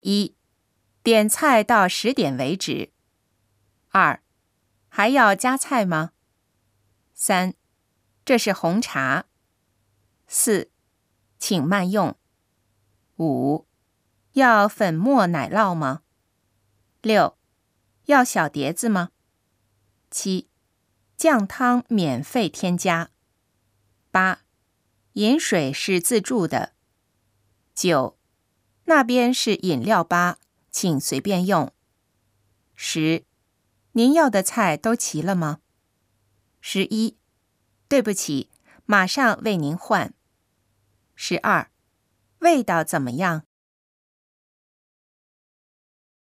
一、点菜到十点为止。二、还要加菜吗？三、这是红茶。四、请慢用。五、要粉末奶酪吗？六、要小碟子吗？七、酱汤免费添加。八、饮水是自助的。九、那边是饮料吧，请随便用。十、您要的菜都齐了吗？十一、对不起，马上为您换。十二、味道怎么样？